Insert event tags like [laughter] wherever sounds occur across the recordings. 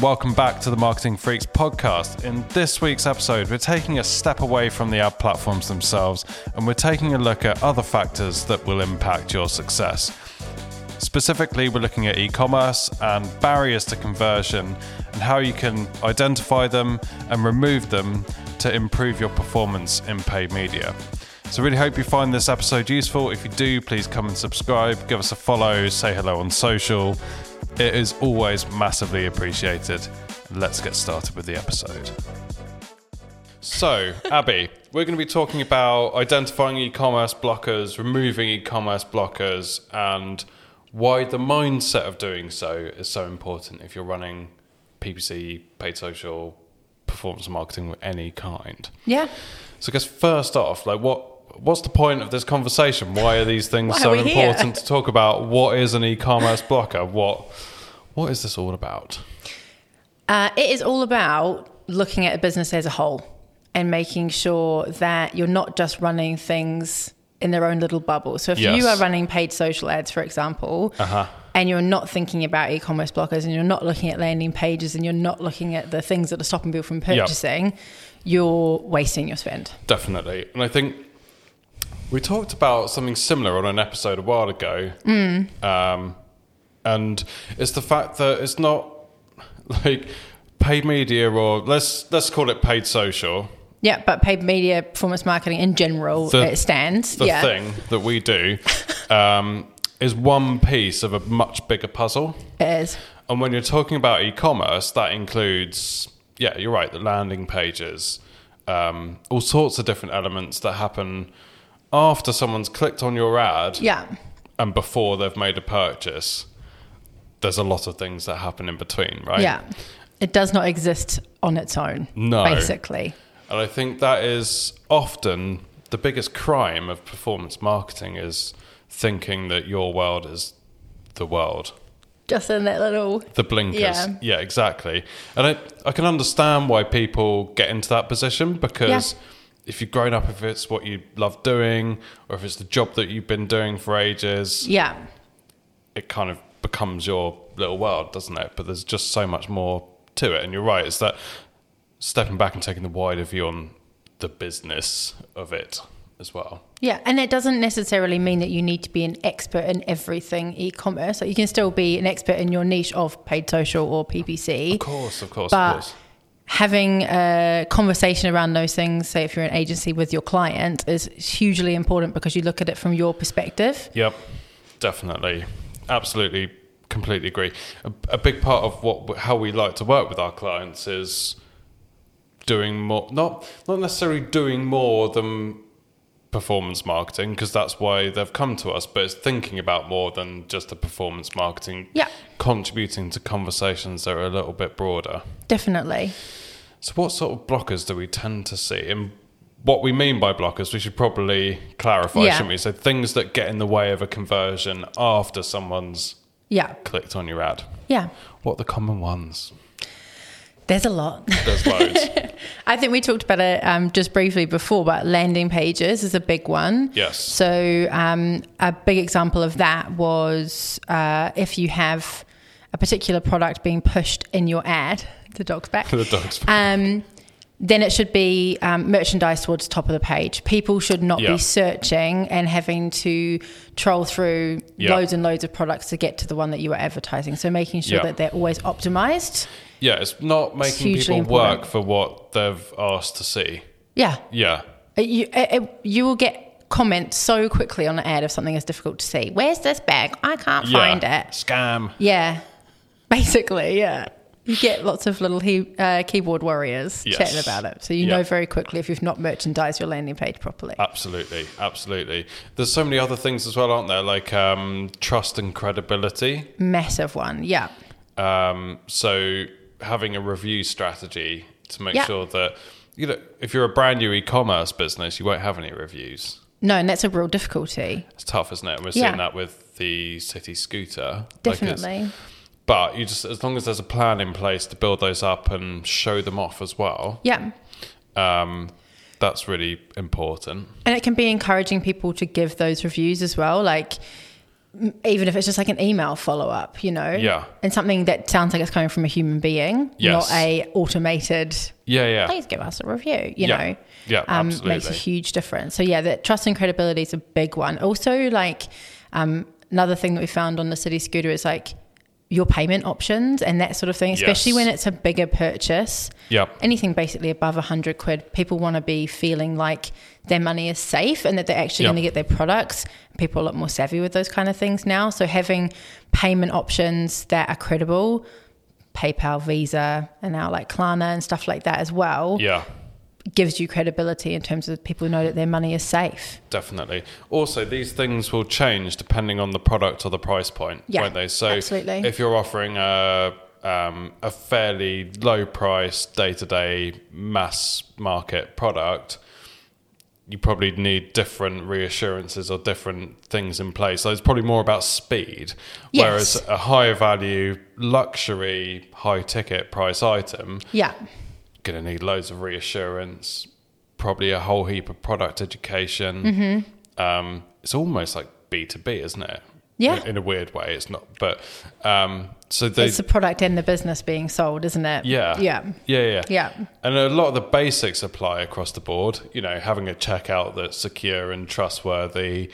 welcome back to the Marketing Freaks podcast. In this week's episode, we're taking a step away from the ad platforms themselves and we're taking a look at other factors that will impact your success. Specifically, we're looking at e commerce and barriers to conversion and how you can identify them and remove them to improve your performance in paid media. So, really hope you find this episode useful. If you do, please come and subscribe, give us a follow, say hello on social. It is always massively appreciated. Let's get started with the episode. So, [laughs] Abby, we're going to be talking about identifying e commerce blockers, removing e commerce blockers, and why the mindset of doing so is so important if you're running PPC, paid social, performance marketing of any kind. Yeah. So, I guess first off, like what what's the point of this conversation? Why are these things so important to talk about? What is an e-commerce blocker? What what is this all about? Uh, it is all about looking at a business as a whole and making sure that you're not just running things in their own little bubble. So if Yes. you are running paid social ads, for example, Uh-huh. and you're not thinking about e-commerce blockers and you're not looking at landing pages and you're not looking at the things that are stopping people from purchasing, you're wasting your spend. Definitely. And I think we talked about something similar on an episode a while ago. Mm. Um, and it's the fact that it's not like paid media or let's let's call it paid social. Yeah, but paid media performance marketing in general, The- it stands. The yeah. thing that we do [laughs] um, is one piece of a much bigger puzzle. It is. And when you're talking about e-commerce, that includes, yeah, you're right, the landing pages, um, all sorts of different elements that happen after someone's clicked on your ad Yeah. and before they've made a purchase. There's a lot of things that happen in between, right? Yeah. It does not exist on its own. No. Basically. And I think that is often the biggest crime of performance marketing is thinking that your world is the world. Just in that little The blinkers. Yeah. Yeah, exactly. And I, I can understand why people get into that position because Yeah. if you've grown up, if it's what you love doing, or if it's the job that you've been doing for ages, Yeah. it kind of becomes your little world, doesn't it? But there's just so much more to it. And you're right, it's that stepping back and taking the wider view on the business of it as well. Yeah, and it doesn't necessarily mean that you need to be an expert in everything e-commerce. Like you can still be an expert in your niche of paid social or PPC. Of course, of course, of But course. having a conversation around those things, say if you're an agency with your client, is hugely important because you look at it from your perspective. Yep, definitely, absolutely, completely agree. A, a big part of what how we like to work with our clients is doing more, not not necessarily doing more than performance marketing because that's why they've come to us, but it's thinking about more than just the performance marketing. Yeah. contributing to conversations that are a little bit broader. Definitely. So, what sort of blockers do we tend to see? And what we mean by blockers, we should probably clarify, Yeah. shouldn't we? So, things that get in the way of a conversion after someone's Yeah. clicked on your ad. Yeah. What are the common ones? There's a lot. There's loads. [laughs] I think we talked about it um, just briefly before, but landing pages is a big one. Yes. So um, a big example of that was uh, if you have a particular product being pushed in your ad, the dog's back. [laughs] the dogs. um, then it should be um, merchandise towards top of the page. People should not Yeah. be searching and having to troll through Yeah. loads and loads of products to get to the one that you are advertising. So making sure Yeah. that they're always optimized. Yeah, it's not making hugely people work for what they've asked to see. Yeah, Yeah. Uh, You, uh, uh, you will get comments so quickly on an ad if something is difficult to see. Where's this bag? I can't find it. Scam. Yeah, [laughs] basically, yeah. You get lots of little he, uh, keyboard warriors Yes. chatting about it. So you Yeah. know very quickly if you've not merchandised your landing page properly. Absolutely, absolutely. There's so many other things as well, aren't there? Like um, trust and credibility. Massive one, yeah. Um, so having a review strategy to make Yeah. sure that you know if you're a brand new e-commerce business, you won't have any reviews. No, and that's a real difficulty. It's tough, isn't it? And we're Yeah. seeing that with the city scooter. Like Definitely. But you just as long as there's a plan in place to build those up and show them off as well, yeah. um, that's really important. And it can be encouraging people to give those reviews as well. Like, even if it's just like an email follow up, you know? Yeah. And something that sounds like it's coming from a human being, Yes. not a automated, Yeah, yeah. please give us a review, you Yeah. know? Yeah, um, Makes a huge difference. So yeah, that trust and credibility is a big one. Also like, um, another thing that we found on the city scooter is like your payment options and that sort of thing, especially Yes. when it's a bigger purchase. Yep. Anything basically above a hundred quid, people want to be feeling like their money is safe and that they're actually Yep. going to get their products. People are a lot more savvy with those kind of things now. So having payment options that are credible, PayPal, Visa, and now like Klarna and stuff like that as well, Yeah. Gives you credibility in terms of people know that their money is safe. Definitely. Also, these things will change depending on the product or the price point, Yeah, won't they? So, absolutely. if you're offering a um, a fairly low price day to day mass market product, you probably need different reassurances or different things in place. So it's probably more about speed. Yes. Whereas a higher value luxury high ticket price item, Yeah. Going to need loads of reassurance, probably a whole heap of product education. Mm-hmm. Um, it's almost like B two B, isn't it? Yeah. In, in a weird way, it's not. But um, so they, It's the product and the business being sold, isn't it? yeah, Yeah. yeah, yeah, Yeah. And a lot of the basics apply across the board. You know, having a checkout that's secure and trustworthy,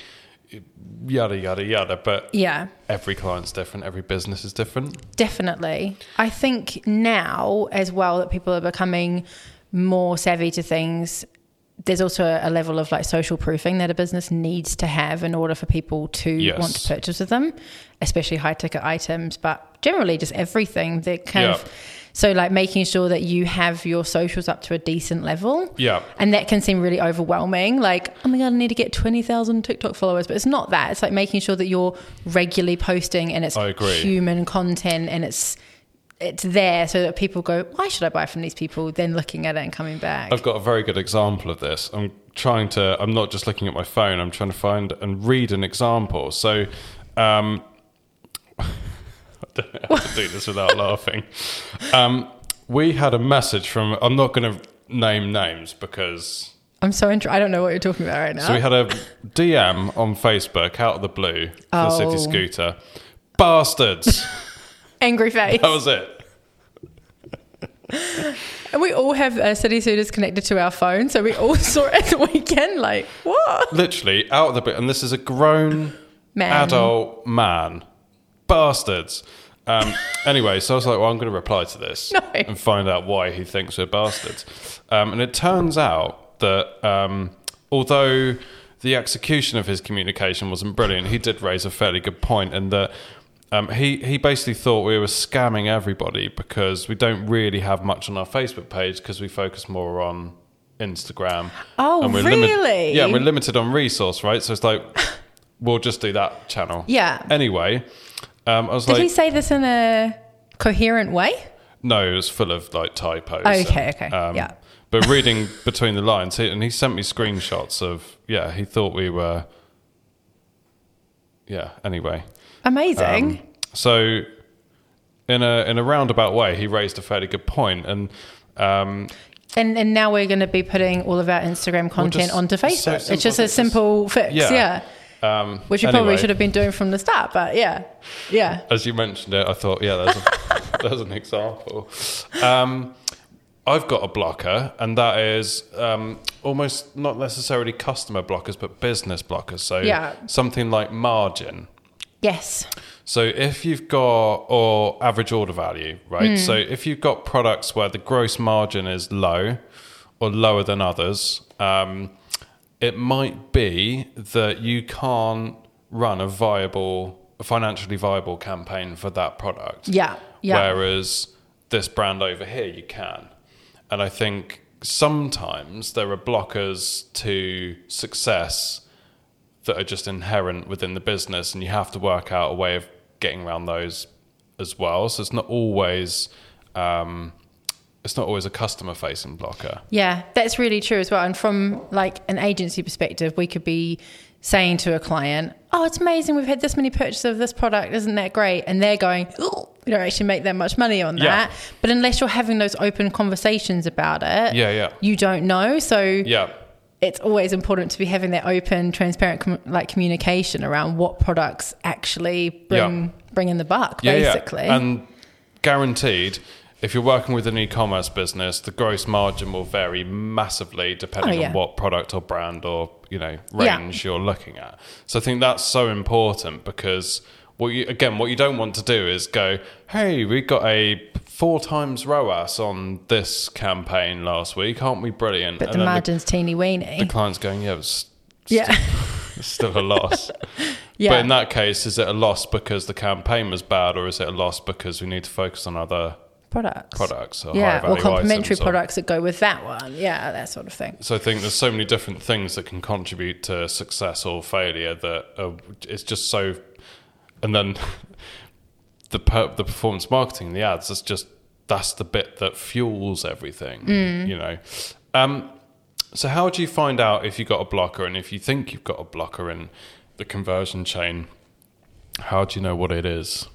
yada yada yada. But Yeah. every client's different. Every business is different. Definitely. I think now as well that people are becoming more savvy to things. There's also a level of like social proofing that a business needs to have in order for people to Yes. want to purchase with them, especially high ticket items, but generally just everything. They're kind Yeah. of so like making sure that you have your socials up to a decent level. Yeah. And that can seem really overwhelming. Like, oh my God, I need to get 20,000 TikTok followers. But it's not that. It's like making sure that you're regularly posting and it's human content and it's it's there so that people go, why should I buy from these people? Then looking at it and coming back. I've got a very good example of this. I'm trying to, I'm not just looking at my phone, I'm trying to find and read an example. So, um, I don't know how [laughs] to do this without laughing. Um, we had a message from, I'm not going to name names because. I'm so interested. I don't know what you're talking about right now. So we had a DM on Facebook out of the blue for the Oh. City Scooter. Bastards! [laughs] Angry face. that was it. and we all have uh, city scooters connected to our phone. So we all [laughs] saw it at the weekend. Like, what? Literally out of the blue. And this is a grown Man. adult man. Bastards. Um, anyway, so I was like, well, I'm going to reply to this [laughs] No. and find out why he thinks we're bastards. Um, and it turns out that um, although the execution of his communication wasn't brilliant, he did raise a fairly good point in that um, he, he basically thought we were scamming everybody because we don't really have much on our Facebook page because we focus more on Instagram. Oh, we're really? yeah, we're limited on resource, right? So it's like, [laughs] we'll just do that channel. Yeah. Anyway, um, I was Did like, he say this in a coherent way? no, it was full of like typos. Oh, okay, okay, um, yeah. But reading [laughs] between the lines, he, and he sent me screenshots of, yeah, he thought we were, yeah, anyway. Amazing. Um, so, in a in a roundabout way, he raised a fairly good point, and um, and and now we're going to be putting all of our Instagram content onto it's so Facebook. it's just a simple fix, Yeah. yeah. Um, Which you probably should have been doing from the start, but yeah, yeah. as you mentioned it, I thought, yeah, there's, a, [laughs] there's an example. Um, I've got a blocker, and that is um, almost not necessarily customer blockers, but business blockers. So Yeah. something like margin. Yes. So if you've got or average order value, right? Hmm. So if you've got products where the gross margin is low or lower than others, um, it might be that you can't run a viable, a financially viable campaign for that product. Yeah. Yeah. Whereas this brand over here, you can. And I think sometimes there are blockers to success that are just inherent within the business, and you have to work out a way of getting around those as well. So it's not always. Um, it's not always a customer facing blocker. Yeah, that's really true as well. And from like an agency perspective, we could be saying to a client, "Oh, it's amazing. We've had this many purchases of this product. Isn't that great?" And they're going, "Oh, we don't actually make that much money on Yeah. that." But unless you're having those open conversations about it, Yeah, yeah. you don't know. So Yeah. it's always important to be having that open, transparent, com- like communication around what products actually bring Yeah. bring in the buck, Yeah, yeah. basically. And guaranteed, if you're working with an e-commerce business, the gross margin will vary massively depending Oh, yeah. on what product or brand or you know Yeah. range you're looking at. So I think that's so important because what you again what you don't want to do is go, hey, we got a four times ROAS on this campaign last week, aren't we brilliant? but the And then margin's teeny weeny. the client's going, yeah, it's [laughs] yeah, it's still a loss. [laughs] yeah. But in that case, is it a loss because the campaign was bad, or is it a loss because we need to focus on other products. products or Yeah, or complementary or- products that go with that one. Yeah, that sort of thing. So I think there's so many different things that can contribute to success or failure that it's just so. And then [laughs] the per, the performance marketing, the ads, that's just that's the bit that fuels everything. Mm. You know. Um, so how do you find out if you got a blocker, and if you think you've got a blocker in the conversion chain? How do you know what it is?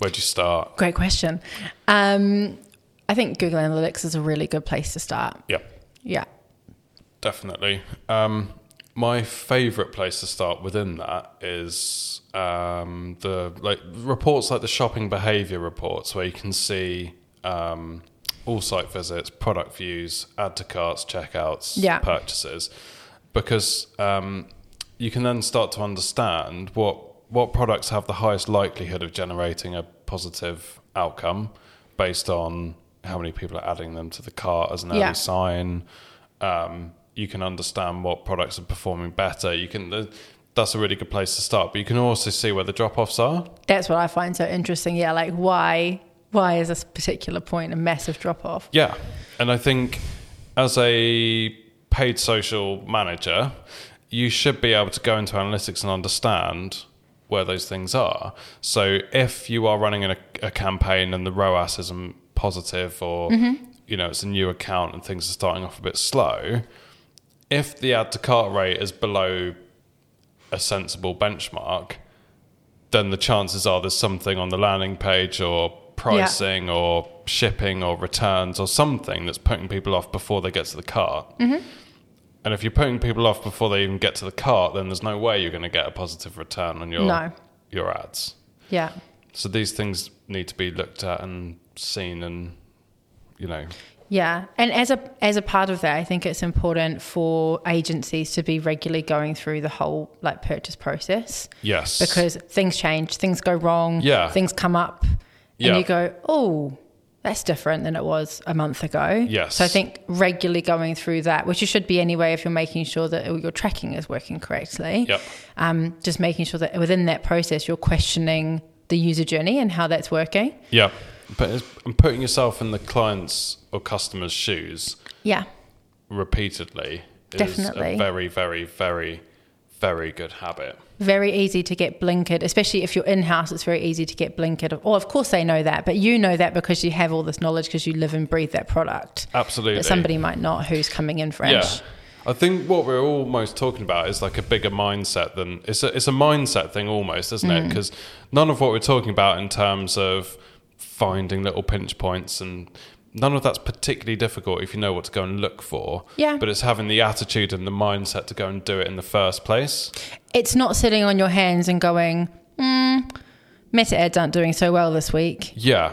Where'd you start? Great question. Um, I think Google Analytics is a really good place to start. Yeah. Yeah. Definitely. Um, my favorite place to start within that is um, the like reports like the shopping behavior reports, where you can see um, all site visits, product views, add to carts, checkouts, Yeah. purchases, because um, you can then start to understand what what products have the highest likelihood of generating a positive outcome based on how many people are adding them to the cart as an Yeah. early sign. Um, you can understand what products are performing better. You can. Uh, that's a really good place to start. But you can also see where the drop offs are. That's what I find so interesting. Yeah, like why why is this particular point a massive drop off? Yeah, and I think as a paid social manager, you should be able to go into analytics and understand where those things are. So if you are running in a, a campaign and the ROAS isn't positive, or you know it's a new account and things are starting off a bit slow, if the add to cart rate is below a sensible benchmark, then the chances are there's something on the landing page or pricing or shipping or returns or something that's putting people off before they get to the cart. Mm-hmm. And if you're putting people off before they even get to the cart, then there's no way you're going to get a positive return on your No. your ads. Yeah. So these things need to be looked at and seen and you know Yeah, and as a as a part of that, I think it's important for agencies to be regularly going through the whole like purchase process yes because things change, things go wrong, Yeah. things come up, and Yeah. you go, oh, that's different than it was a month ago. Yes. So I think regularly going through that, which you should be anyway, if you're making sure that your tracking is working correctly. Yep. Um, just making sure that within that process, you're questioning the user journey and how that's working. yeah but and putting yourself in the client's or customer's shoes Yeah. repeatedly is Definitely. a very very very very good habit very easy to get blinkered, especially if you're in house. It's very easy to get blinkered. Or, of course, they know that, but you know that because you have all this knowledge because you live and breathe that product. absolutely But somebody might not who's coming in fresh. Yeah. I think what we're almost talking about is like a bigger mindset than it's a, it's a mindset thing almost, isn't Mm. it? Because none of what we're talking about in terms of finding little pinch points and none of that's particularly difficult if you know what to go and look for. Yeah. But it's having the attitude and the mindset to go and do it in the first place. It's not sitting on your hands and going, hmm, meta ads aren't doing so well this week. Yeah.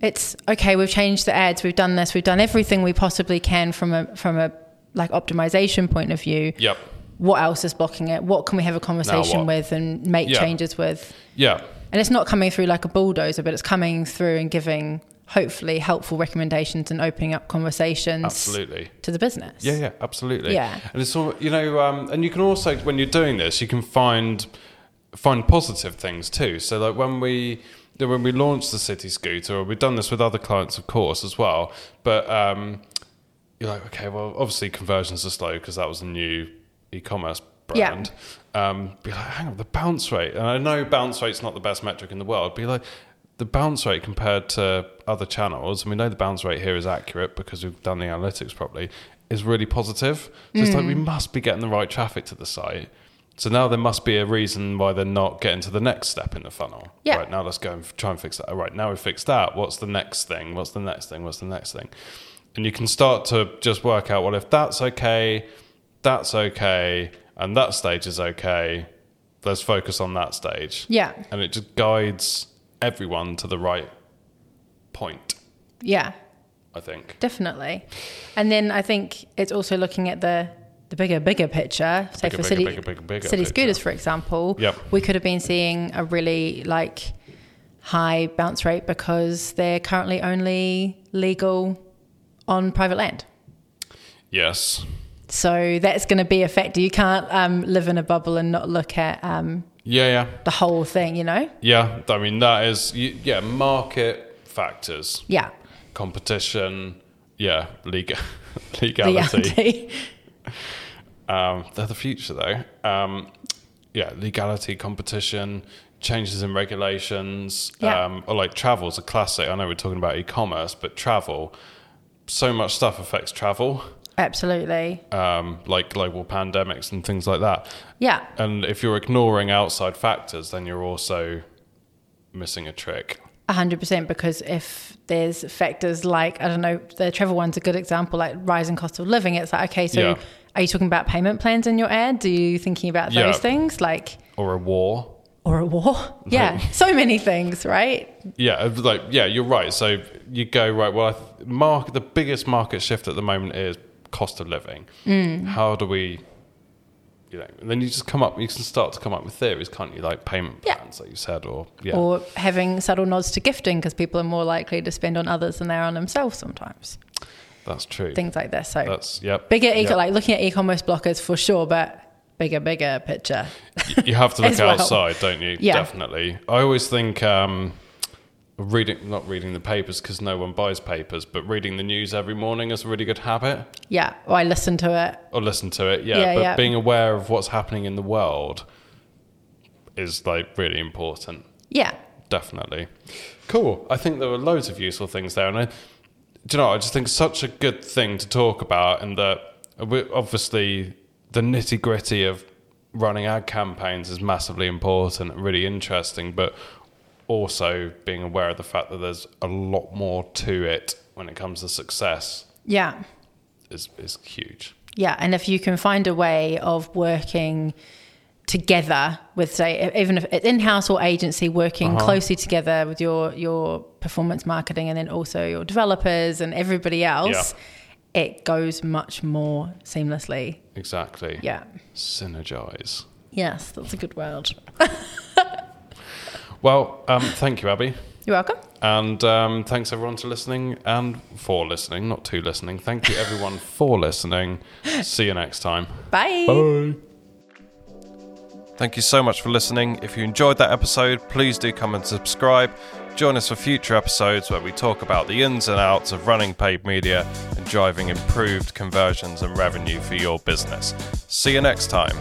It's okay. We've changed the ads. We've done this. We've done everything we possibly can from a from a like optimization point of view. Yep. What else is blocking it? What can we have a conversation with and make Yeah. changes with? Yeah. And it's not coming through like a bulldozer, but it's coming through and giving hopefully helpful recommendations and opening up conversations Absolutely. to the business. Yeah, yeah, absolutely. Yeah. and it's all you know, um, and you can also when you're doing this, you can find find positive things too. So like when we when we launched the City Scooter, or we've done this with other clients, of course, as well. But um, you're like, okay, well, obviously conversions are slow because that was a new e-commerce Yeah. brand. Um, be like, hang on, the bounce rate, and I know bounce rate's not the best metric in the world. Be like. The bounce rate compared to other channels, and we know the bounce rate here is accurate because we've done the analytics properly, is really positive. So it's like we hmm. must be getting the right traffic to the site. So now there must be a reason why they're not getting to the next step in the funnel. Yeah. Right now, let's go and f- try and fix that. All right, now we've fixed that. What's the next thing? What's the next thing? What's the next thing? And you can start to just work out well, if that's okay, that's okay and that stage is okay. Let's focus on that stage. Yeah. And it just guides everyone to the right point, Yeah. I think. Definitely. And then I think it's also looking at the the bigger, bigger picture. Say bigger, for city bigger, bigger, city scooters, for example. Yep. We could have been seeing a really like high bounce rate because they're currently only legal on private land. Yes. So that's going to be a factor. You can't um, live in a bubble and not look at um, Yeah, yeah. the whole thing. You know? Yeah, I mean that is yeah, market factors, Yeah. competition, yeah, legal [laughs] legality. Legality. [laughs] Um, they're the future, though. Um, yeah, legality, competition, changes in regulations, Yeah. um, or like travel's a classic. I know we're talking about e-commerce, but travel, so much stuff affects travel, Absolutely. um, like global pandemics and things like that. Yeah. And if you're ignoring outside factors, then you're also missing a trick. A hundred percent, because if there's factors like I don't know, the travel one's a good example, like rising cost of living. It's like okay, so Yeah. are you talking about payment plans in your ad? Are you thinking about those Yeah. things, like Or a war. or a war? Yeah, so many things, right? Yeah, like yeah, you're right. So you go right. Well, I th- mark the biggest market shift at the moment is cost of living. Mm. How do we, you know? And then you just come up. You can start to come up with theories, can't you? Like payment Yeah. plans, like you said, or yeah, Or having subtle nods to gifting because people are more likely to spend on others than they are on themselves sometimes. that's true. Things like this. So That's yep. bigger, e- yep. like looking at e-commerce blockers for sure, but bigger, bigger picture. you have to [laughs] look well. outside, don't you? Yeah. Definitely. I always think um, reading, not reading the papers because no one buys papers, but reading the news every morning is a really good habit. Yeah. Or I listen to it. or listen to it. Yeah, Yeah, but yeah. being aware of what's happening in the world is like really important. Yeah. Definitely. Cool. I think there were loads of useful things there, and I, do you know, I just think such a good thing to talk about, and that obviously the nitty gritty of running ad campaigns is massively important and really interesting, but also being aware of the fact that there's a lot more to it when it comes to success Yeah. is is huge. Yeah, and if you can find a way of working together with, say, even if it's in-house or agency, working Uh-huh. closely together with your your performance marketing and then also your developers and everybody else, it goes much more seamlessly. Exactly. Yeah. Synergize. Yes, that's a good word. [laughs] Well, um, thank you, Abby. You're welcome. And um, thanks everyone to listening and for listening, not to listening. Thank you everyone [laughs] for listening. See you next time. Bye. Bye. Thank you so much for listening. If you enjoyed that episode, please do come and subscribe. Join us for future episodes where we talk about the ins and outs of running paid media and driving improved conversions and revenue for your business. See you next time.